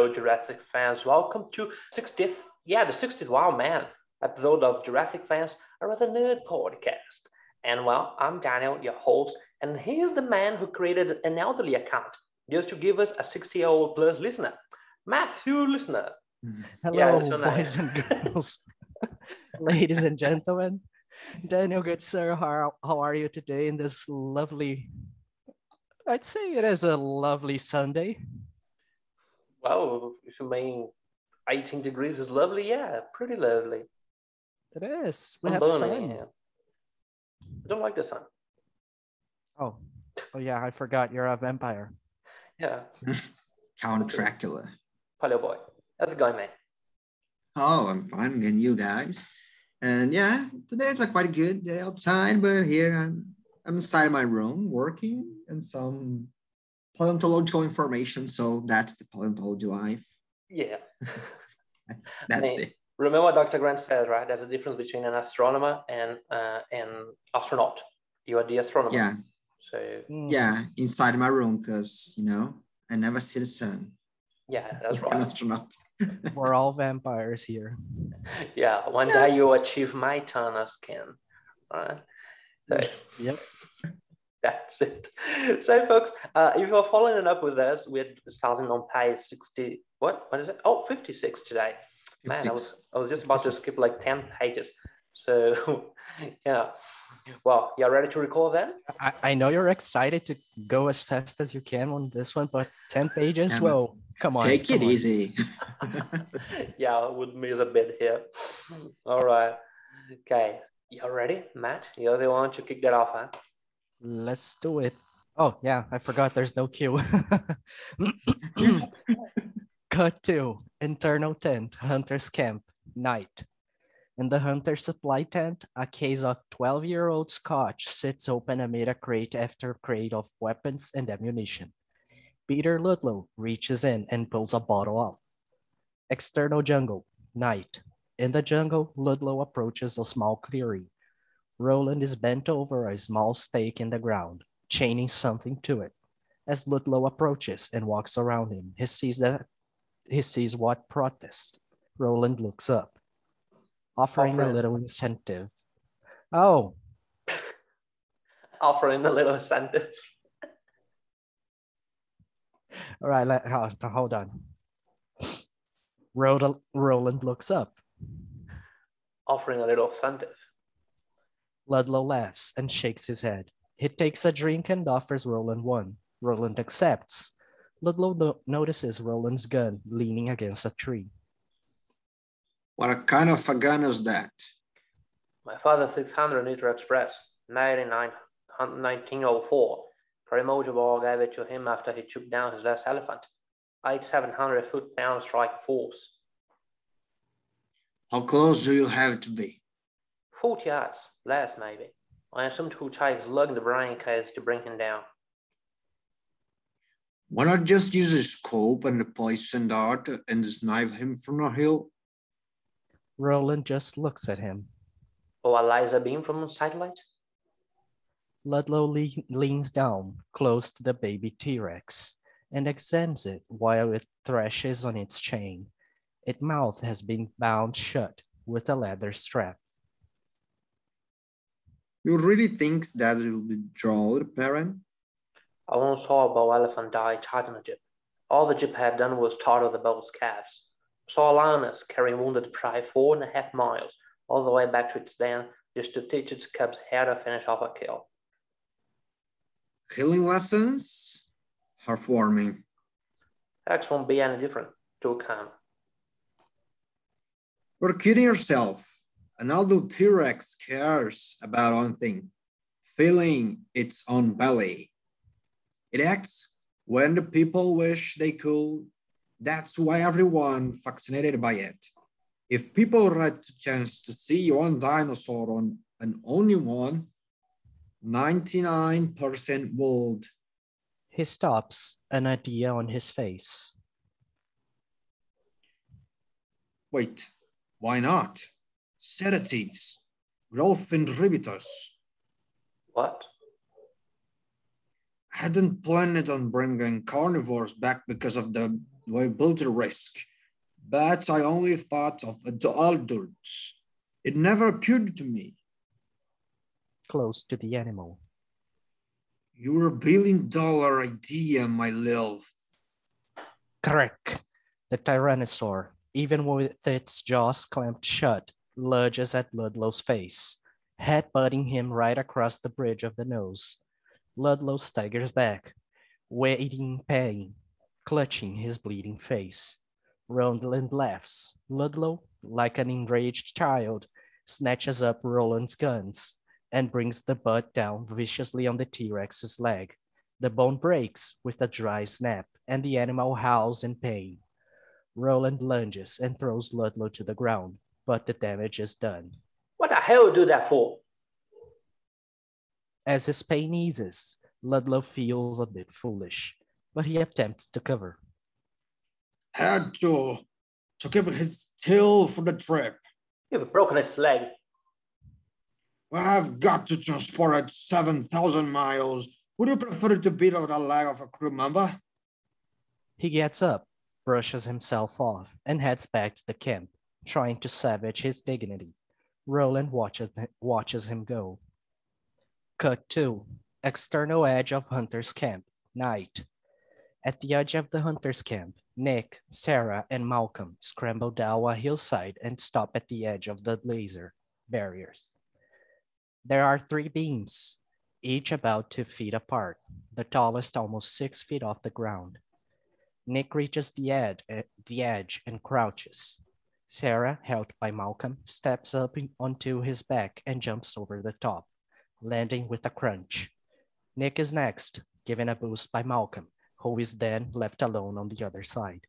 Hello, Jurassic fans. Welcome to 60th, yeah, the 60th, wow, man, episode of Jurassic Fans, a rather nerd podcast. And well, I'm Daniel, your host, and here's the man who created an elderly account just to give us a 60 year old plus listener, Matthew Listener. Hello, Yeah, so boys and girls, ladies and gentlemen. Daniel, good sir, how, how are you today in this lovely? I'd say it is a lovely Sunday. Well, if you mean 18 degrees is lovely, yeah, pretty lovely. It is. We I'm have burning, sun. I don't like the sun. Oh, oh yeah, I forgot you're a vampire. Yeah, Count Dracula. hello, boy. How's it going, man? Oh, I'm fine, and you guys? And yeah, today it's a quite good day outside, but here I'm I'm inside my room working and some paleontological information. So that's the paleontology life. Yeah. That's mean, it. Remember what Dr. Grant says, right? There's a difference between an astronomer and uh, an astronaut. You are the astronomer. Yeah, So Mm, yeah, inside my room because you know I never see the sun. yeah, that's right. an astronaut. We're all vampires here. Yeah, one day you achieve my ton of skin. Right? So Yep. that's it. So, folks, uh, if you're following up with us, we're starting on page 60. What? What is it? Oh, 56 today. Man, I was, I was just about to skip like 10 pages. So, yeah. Well, you're ready to record then? I, I know you're excited to go as fast as you can on this one, but 10 pages? Yeah, but Well, come on. Take it on. easy. yeah, I would miss a bit here. All right. Okay. You're ready, Matt? You're the one to kick that off, huh? Let's do it. Oh, yeah, I forgot there's no cue. Cut to internal tent, hunter's camp, night. In the hunter's supply tent, a case of 12 year old scotch sits open amid a crate after crate of weapons and ammunition. Peter Ludlow reaches in and pulls a bottle out. External jungle, night. In the jungle, Ludlow approaches a small clearing. Roland is bent over a small stake in the ground, chaining something to it. As Ludlow approaches and walks around him, he sees that he sees what protest. Roland looks up, offering a little incentive. Oh, Offering a little incentive. all right, let, hold, hold on. Roland, Roland looks up. Offering a little incentive. Ludlow laughs and shakes his head. He takes a drink and offers Roland one. Roland accepts. Ludlow no- notices Roland's gun leaning against a tree. what kind of a gun is that? My father 600 Nitro Express, made in 9 1904. Primordial gave it to him after he took down his last elephant. Eight 700 foot pound strike force. How close do you have to be? 40 yards, less maybe. I assumed who takes lug in the brain case to bring him down. Why not just use a scope and a poison dart and snipe him from a hill? Roland just looks at him. Or a laser beam from a satellite? Ludlow le- leans down, close to the baby T Rex, and examines it while it thrashes on its chain. Its mouth has been bound shut with a leather strap. You really think that it will be drawn, parent? I once saw a bull elephant die tied in a jeep. All the jeep had done was startle the bull's calves. Saw a lioness carrying wounded prey four and a half miles all the way back to its den just to teach its cubs how to finish off a kill. Killing lessons? Heartwarming. X won't be any different. To come. You're kidding yourself. An adult T-Rex cares about one thing, filling its own belly. It acts when the people wish they could. That's why everyone fascinated by it. If people had the chance to see one dinosaur on and only one, 99% would. He stops, an idea on his face. Wait, why not? Sedatives, growth inhibitors. What? hadn't planned on bringing carnivores back because of the liability risk, but I only thought of the adults. It never occurred to me. Close to the animal. Your billion dollar idea, my love. Crack! The tyrannosaur, even with its jaws clamped shut, lunges at Ludlow's face, head-butting him right across the bridge of the nose. Ludlow staggers back, waiting in pain, clutching his bleeding face. Roland laughs. Ludlow, like an enraged child, snatches up Roland's guns and brings the butt down viciously on the T-Rex's leg. The bone breaks with a dry snap, and the animal howls in pain. Roland lunges and throws Ludlow to the ground, but the damage is done. What the hell do that for? As his pain eases, Ludlow feels a bit foolish, but he attempts to cover. Had to, to keep his tail for the trip. You've broken its leg. I've got to transport it 7,000 miles. Would you prefer to beat out the leg of a crew member? He gets up, brushes himself off, and heads back to the camp, trying to savage his dignity. Roland watches, watches him go. Cut 2. External edge of Hunter's camp. Night. At the edge of the Hunter's camp, Nick, Sarah, and Malcolm scramble down a hillside and stop at the edge of the laser barriers. There are three beams, each about two feet apart, the tallest almost six feet off the ground. Nick reaches the edge, uh, the edge and crouches. Sarah, held by Malcolm, steps up onto his back and jumps over the top, landing with a crunch. Nick is next, given a boost by Malcolm, who is then left alone on the other side.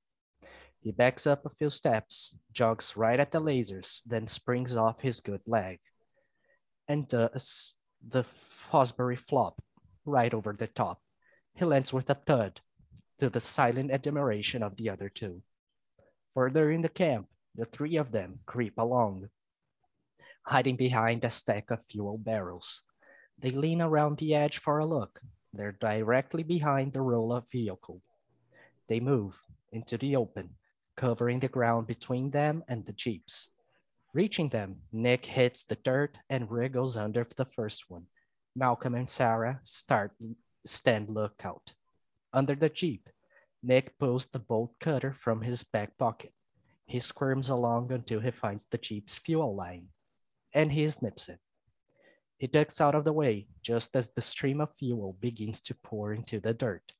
He backs up a few steps, jogs right at the lasers, then springs off his good leg, and does the Fosbury flop right over the top. He lands with a thud, to the silent admiration of the other two. Further in the camp, the three of them creep along, hiding behind a stack of fuel barrels. They lean around the edge for a look. They're directly behind the roll-up vehicle. They move into the open, covering the ground between them and the jeeps. Reaching them, Nick hits the dirt and wriggles under the first one. Malcolm and Sarah start stand lookout. Under the jeep, Nick pulls the bolt cutter from his back pocket. He squirms along until he finds the jeep's fuel line, and he snips it. He ducks out of the way just as the stream of fuel begins to pour into the dirt.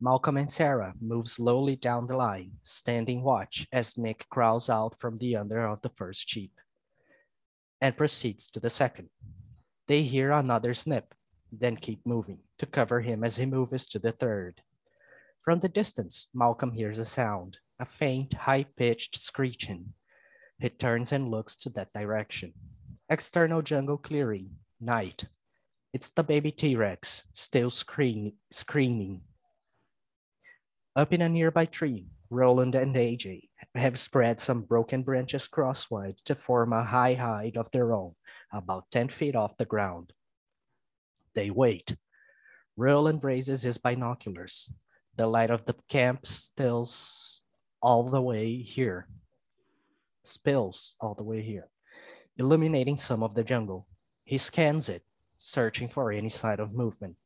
Malcolm and Sarah move slowly down the line, standing watch as Nick crawls out from the under of the first jeep and proceeds to the second. They hear another snip, then keep moving to cover him as he moves to the third. From the distance, Malcolm hears a sound, a faint, high-pitched screeching. He turns and looks to that direction. External jungle clearing, night. It's the baby T-Rex, still scream, screaming. Up in a nearby tree, Roland and AJ have spread some broken branches crosswise to form a high hide of their own, about 10 feet off the ground. They wait. Roland raises his binoculars. The light of the camp stills all the way here, spills all the way here illuminating some of the jungle. He scans it, searching for any sign of movement.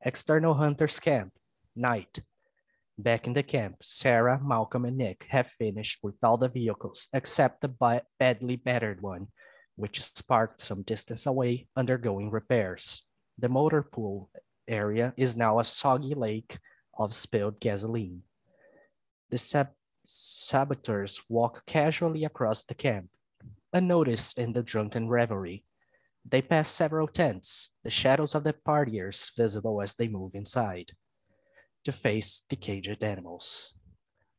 External hunters camp, night. Back in the camp, Sarah, Malcolm, and Nick have finished with all the vehicles except the badly battered one, which is parked some distance away, undergoing repairs. The motor pool area is now a soggy lake of spilled gasoline. The sab saboteurs walk casually across the camp, unnoticed in the drunken revelry. They pass several tents, the shadows of the partiers visible as they move inside to face the caged animals.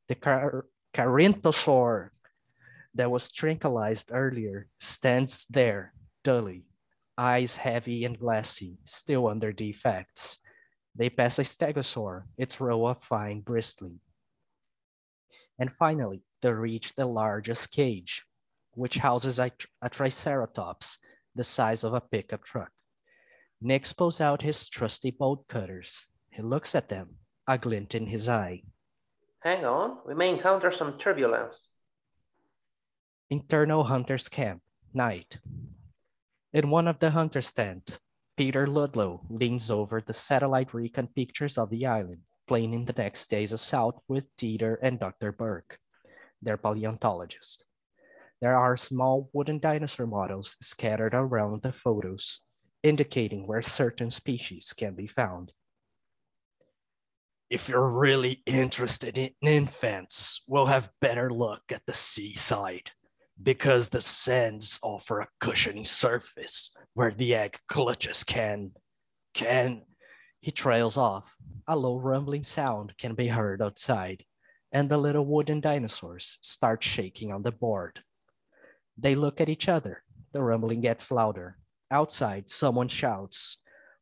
The car Carinthosaur that was tranquilized earlier stands there dully, eyes heavy and glassy, still under the effects. They pass a stegosaur, its row of fine bristling. And finally, they reach the largest cage, which houses a, a triceratops the size of a pickup truck. Nick pulls out his trusty bolt cutters. He looks at them, a glint in his eye. Hang on, we may encounter some turbulence. Internal Hunters Camp, night. In one of the hunters' tents, Peter Ludlow leans over the satellite recon pictures of the island, planning the next day's assault with Dieter and Dr. Burke, their paleontologist. There are small wooden dinosaur models scattered around the photos, indicating where certain species can be found. If you're really interested in infants, we'll have better luck at the seaside because the sands offer a cushiony surface where the egg clutches can, can. He trails off. A low rumbling sound can be heard outside, and the little wooden dinosaurs start shaking on the board. They look at each other. The rumbling gets louder. Outside, someone shouts,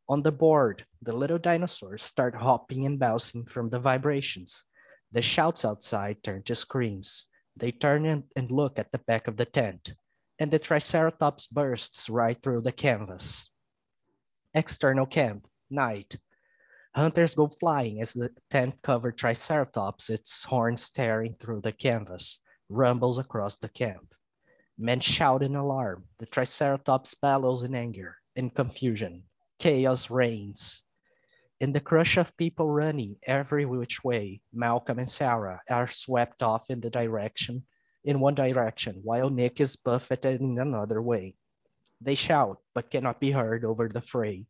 on the board, the little dinosaurs start hopping and bouncing from the vibrations. The shouts outside turn to screams. They turn and, look at the back of the tent, and the Triceratops bursts right through the canvas. External camp, night. Hunters go flying as the tent covered Triceratops, its horns tearing through the canvas, rumbles across the camp. Men shout in alarm. The Triceratops bellows in anger, in confusion chaos reigns. In the crush of people running every which way, Malcolm and Sarah are swept off in the direction, in one direction, while Nick is buffeted in another way. They shout, but cannot be heard over the fray.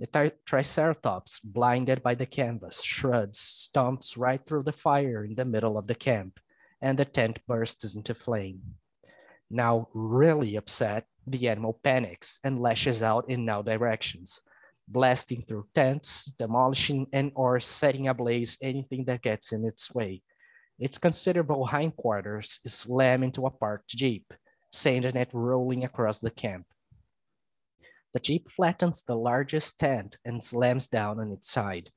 The tri Triceratops, blinded by the canvas, shreds, stomps right through the fire in the middle of the camp, and the tent bursts into flame. Now really upset, the animal panics and lashes out in all directions, blasting through tents, demolishing and or setting ablaze anything that gets in its way. Its considerable hindquarters slam into a parked jeep, sending it rolling across the camp. The jeep flattens the largest tent and slams down on its side.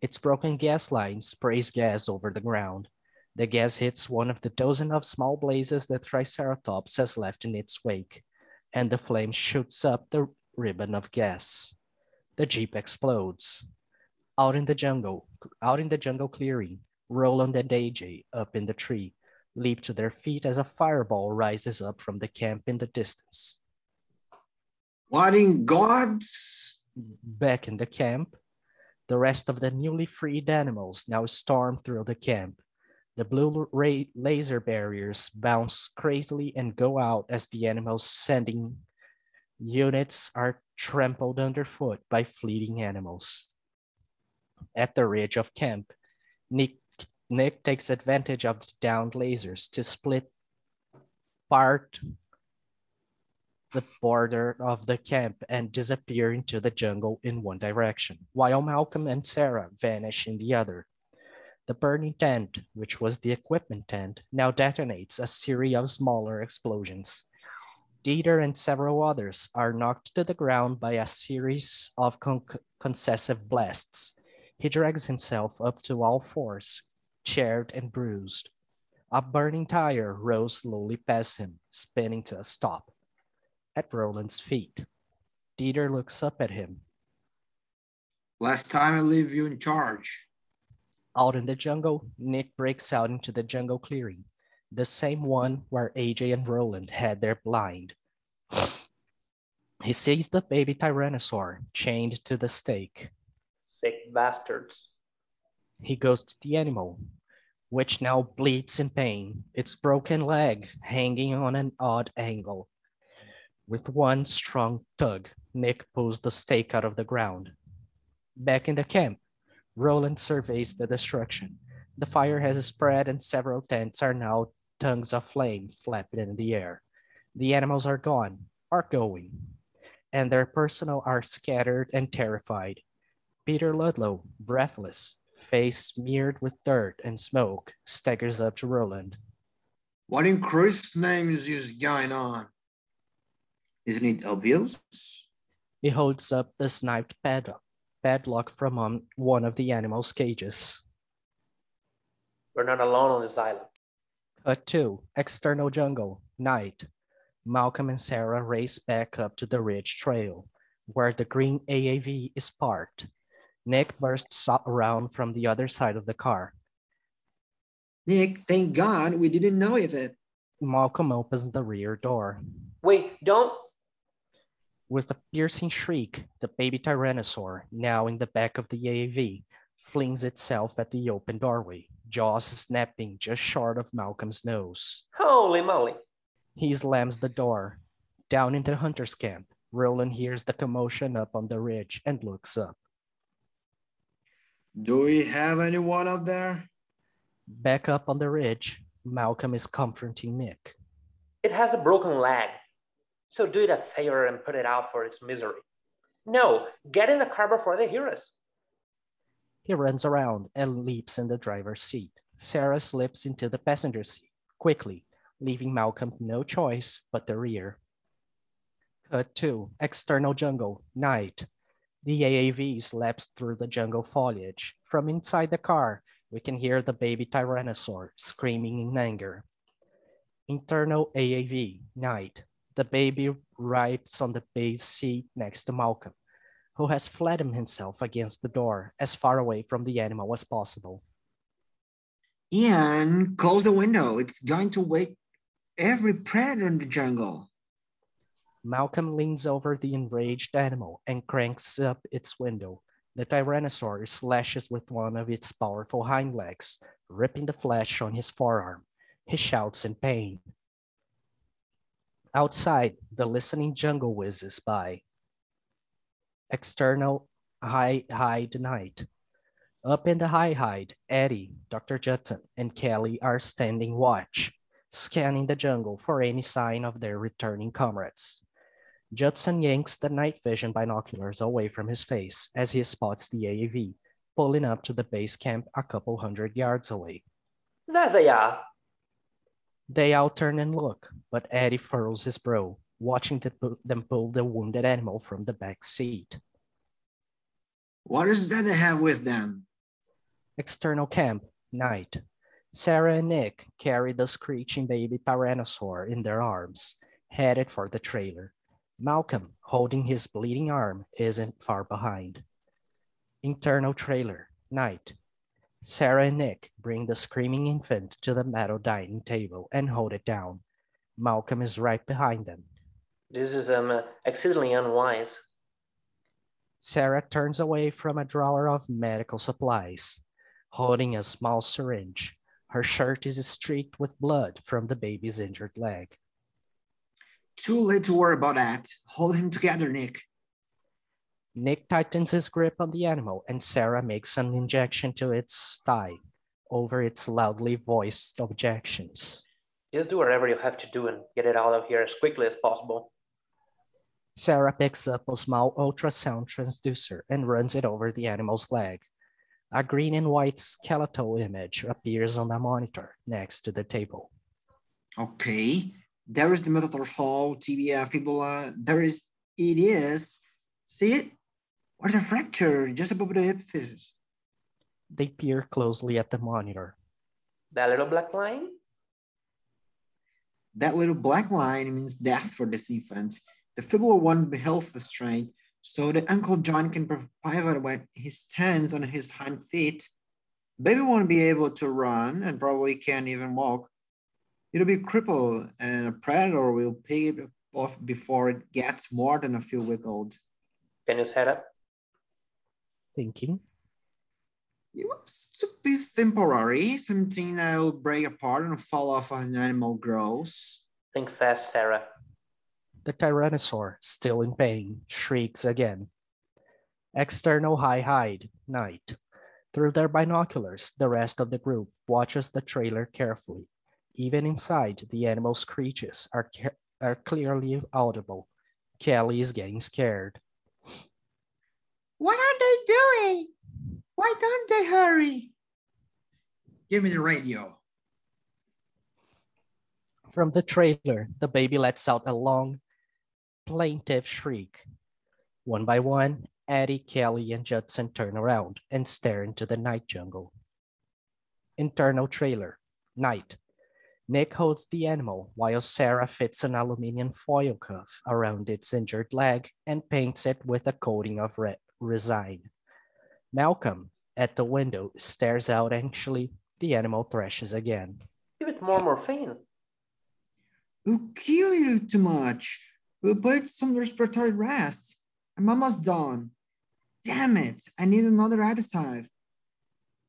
Its broken gas line sprays gas over the ground. The gas hits one of the dozen of small blazes that Triceratops has left in its wake and the flame shoots up the ribbon of gas. The jeep explodes. Out in the jungle, out in the jungle clearing, Roland and AJ, up in the tree, leap to their feet as a fireball rises up from the camp in the distance. What in God's? Back in the camp, the rest of the newly freed animals now storm through the camp, the blue ray laser barriers bounce crazily and go out as the animals sending units are trampled underfoot by fleeting animals. At the ridge of camp, Nick, Nick takes advantage of the downed lasers to split part the border of the camp and disappear into the jungle in one direction, while Malcolm and Sarah vanish in the other. The burning tent, which was the equipment tent, now detonates a series of smaller explosions. Dieter and several others are knocked to the ground by a series of con concessive blasts. He drags himself up to all fours, charred and bruised. A burning tire rolls slowly past him, spinning to a stop. At Roland's feet, Dieter looks up at him. Last time I leave you in charge. Out in the jungle, Nick breaks out into the jungle clearing, the same one where AJ and Roland had their blind. He sees the baby tyrannosaur chained to the stake. Sick bastards. He goes to the animal, which now bleeds in pain, its broken leg hanging on an odd angle. With one strong tug, Nick pulls the stake out of the ground. Back in the camp, Roland surveys the destruction. The fire has spread and several tents are now tongues of flame flapping in the air. The animals are gone, are going, and their personnel are scattered and terrified. Peter Ludlow, breathless, face smeared with dirt and smoke, staggers up to Roland. What in Christ's name is going on? Isn't it obvious? He holds up the sniped padlock padlock from um, one of the animal's cages. We're not alone on this island. Cut two, external jungle, night. Malcolm and Sarah race back up to the ridge trail, where the green AAV is parked. Nick bursts around from the other side of the car. Nick, thank God we didn't know of it. Malcolm opens the rear door. Wait, don't. With a piercing shriek, the baby tyrannosaur, now in the back of the AAV, flings itself at the open doorway, jaws snapping just short of Malcolm's nose. Holy moly. He slams the door. Down in the hunter's camp, Roland hears the commotion up on the ridge and looks up. Do we have anyone up there? Back up on the ridge, Malcolm is confronting Nick. It has a broken leg. So do it a favor and put it out for its misery. No, get in the car before they hear us. He runs around and leaps in the driver's seat. Sarah slips into the passenger seat quickly, leaving Malcolm no choice but the rear. Cut to external jungle, night. The AAV slaps through the jungle foliage. From inside the car, we can hear the baby tyrannosaur screaming in anger. Internal AAV, night. The baby rides on the base seat next to Malcolm, who has flattened himself against the door as far away from the animal as possible. Ian, close the window. It's going to wake every predator in the jungle. Malcolm leans over the enraged animal and cranks up its window. The tyrannosaur slashes with one of its powerful hind legs, ripping the flesh on his forearm. He shouts in pain. Outside, the listening jungle whizzes by. External high hide night. Up in the high hide, Eddie, Dr. Judson, and Kelly are standing watch, scanning the jungle for any sign of their returning comrades. Judson yanks the night vision binoculars away from his face as he spots the AAV pulling up to the base camp a couple hundred yards away. There they are. They all turn and look, but Eddie furrows his brow, watching them pull the wounded animal from the back seat. What is that they have with them? External camp, night. Sarah and Nick carry the screeching baby tyrannosaur in their arms, headed for the trailer. Malcolm, holding his bleeding arm, isn't far behind. Internal trailer, night. Sarah and Nick bring the screaming infant to the metal dining table and hold it down. Malcolm is right behind them. This is um, exceedingly unwise. Sarah turns away from a drawer of medical supplies, holding a small syringe. Her shirt is streaked with blood from the baby's injured leg. Too late to worry about that. Hold him together, Nick. Nick tightens his grip on the animal and Sarah makes an injection to its thigh over its loudly voiced objections. Just do whatever you have to do and get it out of here as quickly as possible. Sarah picks up a small ultrasound transducer and runs it over the animal's leg. A green and white skeletal image appears on the monitor next to the table. Okay, there is the metatarsal, tibia, uh, fibula. There is, it is. See it? What is a fracture just above the epiphysis? They peer closely at the monitor. That little black line? That little black line means death for this infant. The fibula won't be health strength, so that ankle joint can pivot when he stands on his hind feet. Baby won't be able to run and probably can't even walk. It'll be crippled and a predator will pick it off before it gets more than a few weeks old. Can you set up? Thinking. It was to be temporary, something that'll break apart and fall off an animal grows. Think fast, Sarah. The tyrannosaur, still in pain, shrieks again. External high hide, night. Through their binoculars, the rest of the group watches the trailer carefully. Even inside, the animal's screeches are, are clearly audible. Kelly is getting scared. What are they doing? Why don't they hurry? Give me the radio. From the trailer, the baby lets out a long, plaintive shriek. One by one, Eddie, Kelly, and Judson turn around and stare into the night jungle. Internal trailer, night. Nick holds the animal while Sarah fits an aluminium foil cuff around its injured leg and paints it with a coating of red resign. Malcolm, at the window, stares out anxiously, The animal thrashes again. Give it more morphine. We'll kill you too much. We'll put it some respiratory rest. I'm almost done. Damn it, I need another additive.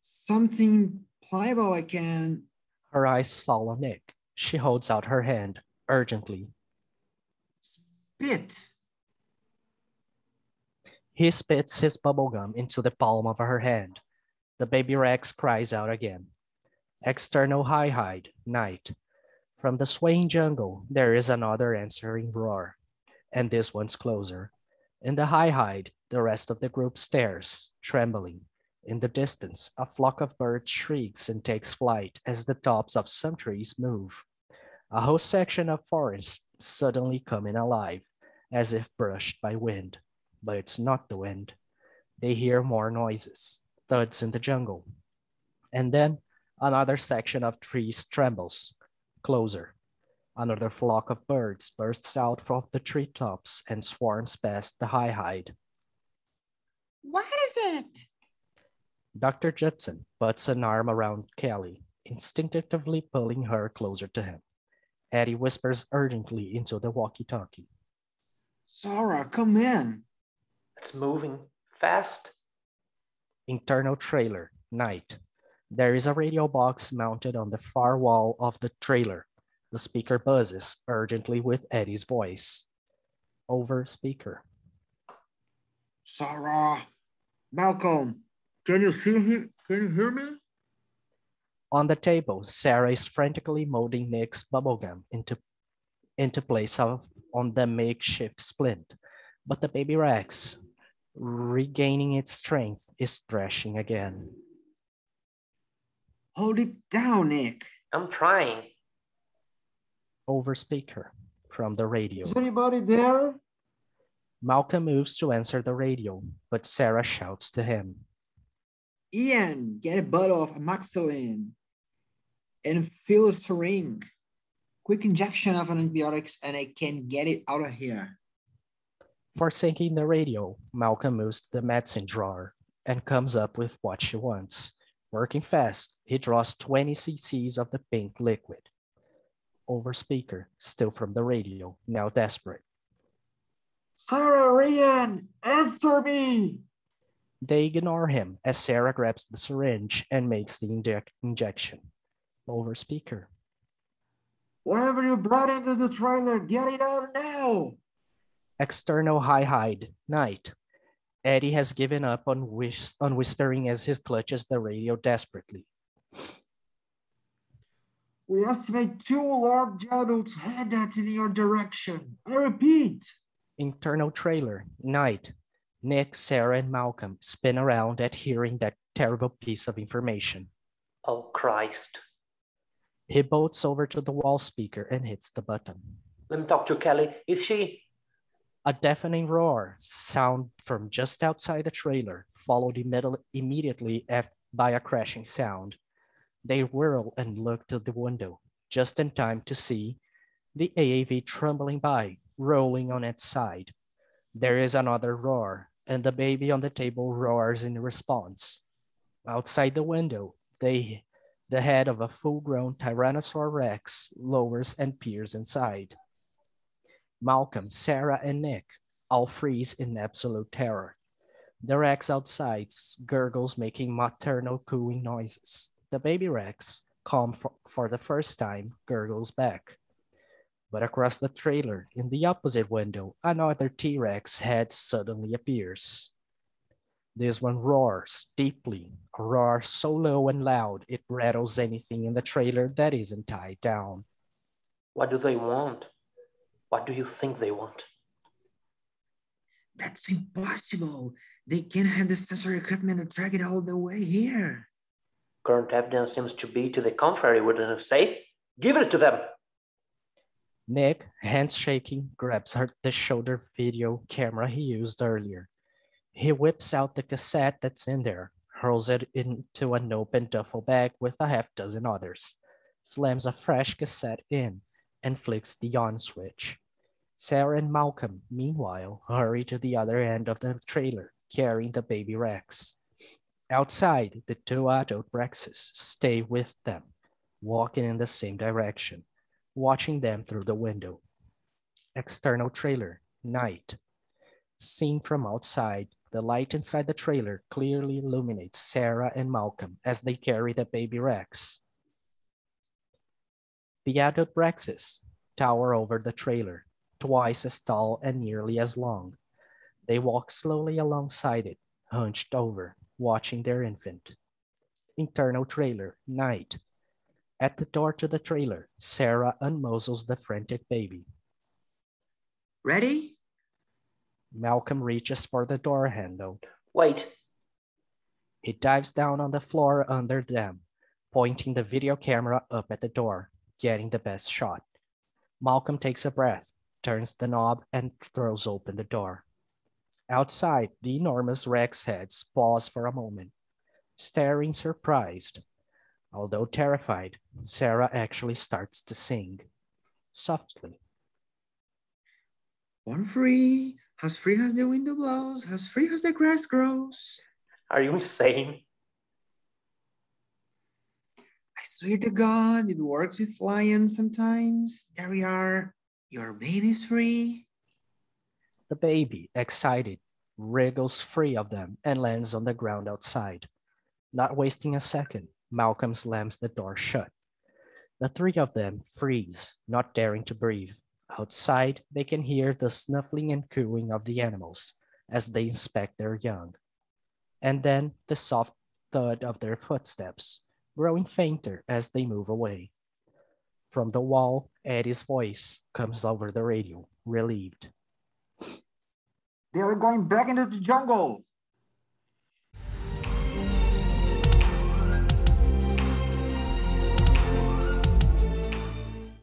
Something pliable I can. Her eyes fall on Nick. She holds out her hand urgently. Spit. He spits his bubblegum into the palm of her hand. The baby Rex cries out again. External high hide, night. From the swaying jungle, there is another answering roar, and this one's closer. In the high hide, the rest of the group stares, trembling. In the distance, a flock of birds shrieks and takes flight as the tops of some trees move. A whole section of forest suddenly coming alive, as if brushed by wind. But it's not the wind. They hear more noises, thuds in the jungle. And then another section of trees trembles, closer. Another flock of birds bursts out from the treetops and swarms past the high hide. What is it? Dr. Judson puts an arm around Kelly, instinctively pulling her closer to him. Eddie whispers urgently into the walkie talkie. Sarah, come in. It's moving fast. Internal trailer, night. There is a radio box mounted on the far wall of the trailer. The speaker buzzes urgently with Eddie's voice. Over speaker. Sarah, Malcolm, can you see me? Can you hear me? On the table, Sarah is frantically molding Nick's bubblegum into, into place of, on the makeshift splint. But the baby Rex, regaining its strength, is thrashing again. Hold it down, Nick. I'm trying. Over speaker from the radio. Is anybody there? Malcolm moves to answer the radio, but Sarah shouts to him. Ian, get a bottle of amoxicillin and fill a syringe. Quick injection of antibiotics and I can get it out of here. Forsaking the radio, Malcolm moves to the medicine drawer and comes up with what she wants. Working fast, he draws 20 cc's of the pink liquid. Over speaker, still from the radio, now desperate. Sarah, Ian, answer me! They ignore him as Sarah grabs the syringe and makes the inject injection. Over speaker. Whatever you brought into the trailer, get it out now! External high hide, night. Eddie has given up on, whis- on whispering as he clutches the radio desperately. We estimate two large adults headed in your direction. I repeat. Internal trailer, night. Nick, Sarah, and Malcolm spin around at hearing that terrible piece of information. Oh, Christ. He bolts over to the wall speaker and hits the button. Let me talk to Kelly. Is she? A deafening roar sound from just outside the trailer, followed imme- immediately by a crashing sound. They whirl and look to the window, just in time to see the AAV trembling by, rolling on its side. There is another roar, and the baby on the table roars in response. Outside the window, they, the head of a full-grown Tyrannosaur Rex lowers and peers inside. Malcolm, Sarah, and Nick all freeze in absolute terror. The Rex outside gurgles, making maternal cooing noises. The baby Rex, calm for, for the first time, gurgles back. But across the trailer, in the opposite window, another T Rex head suddenly appears. This one roars deeply, a roar so low and loud it rattles anything in the trailer that isn't tied down. What do they want? What do you think they want? That's impossible. They can't have the necessary equipment to drag it all the way here. Current evidence seems to be to the contrary, wouldn't you say? Give it to them. Nick, hands shaking, grabs her the shoulder video camera he used earlier. He whips out the cassette that's in there, hurls it into an open duffel bag with a half dozen others, slams a fresh cassette in, and flicks the on switch. Sarah and Malcolm, meanwhile, hurry to the other end of the trailer, carrying the baby Rex. Outside, the two adult Rexes stay with them, walking in the same direction, watching them through the window. External trailer, night. Seen from outside, the light inside the trailer clearly illuminates Sarah and Malcolm as they carry the baby Rex. The adult Rexes tower over the trailer, twice as tall and nearly as long. They walk slowly alongside it, hunched over, watching their infant. Internal trailer, night. At the door to the trailer, Sarah unmuzzles the frantic baby. Ready? Malcolm reaches for the door handle. Wait, He dives down on the floor under them, pointing the video camera up at the door, getting the best shot. Malcolm takes a breath, turns the knob, and throws open the door. Outside, the enormous Rex heads pause for a moment, staring surprised. Although terrified, Sarah actually starts to sing, softly. Born free, as free as the wind blows, as free as the grass grows. are you insane? I swear to God, it works with lions sometimes. There we are. Your baby's free. The baby, excited, wriggles free of them and lands on the ground outside. Not wasting a second, Malcolm slams the door shut. The three of them freeze, not daring to breathe. Outside, they can hear the snuffling and cooing of the animals as they inspect their young. And then the soft thud of their footsteps, growing fainter as they move away. From the wall, Eddie's voice comes over the radio, relieved. They are going back into the jungle.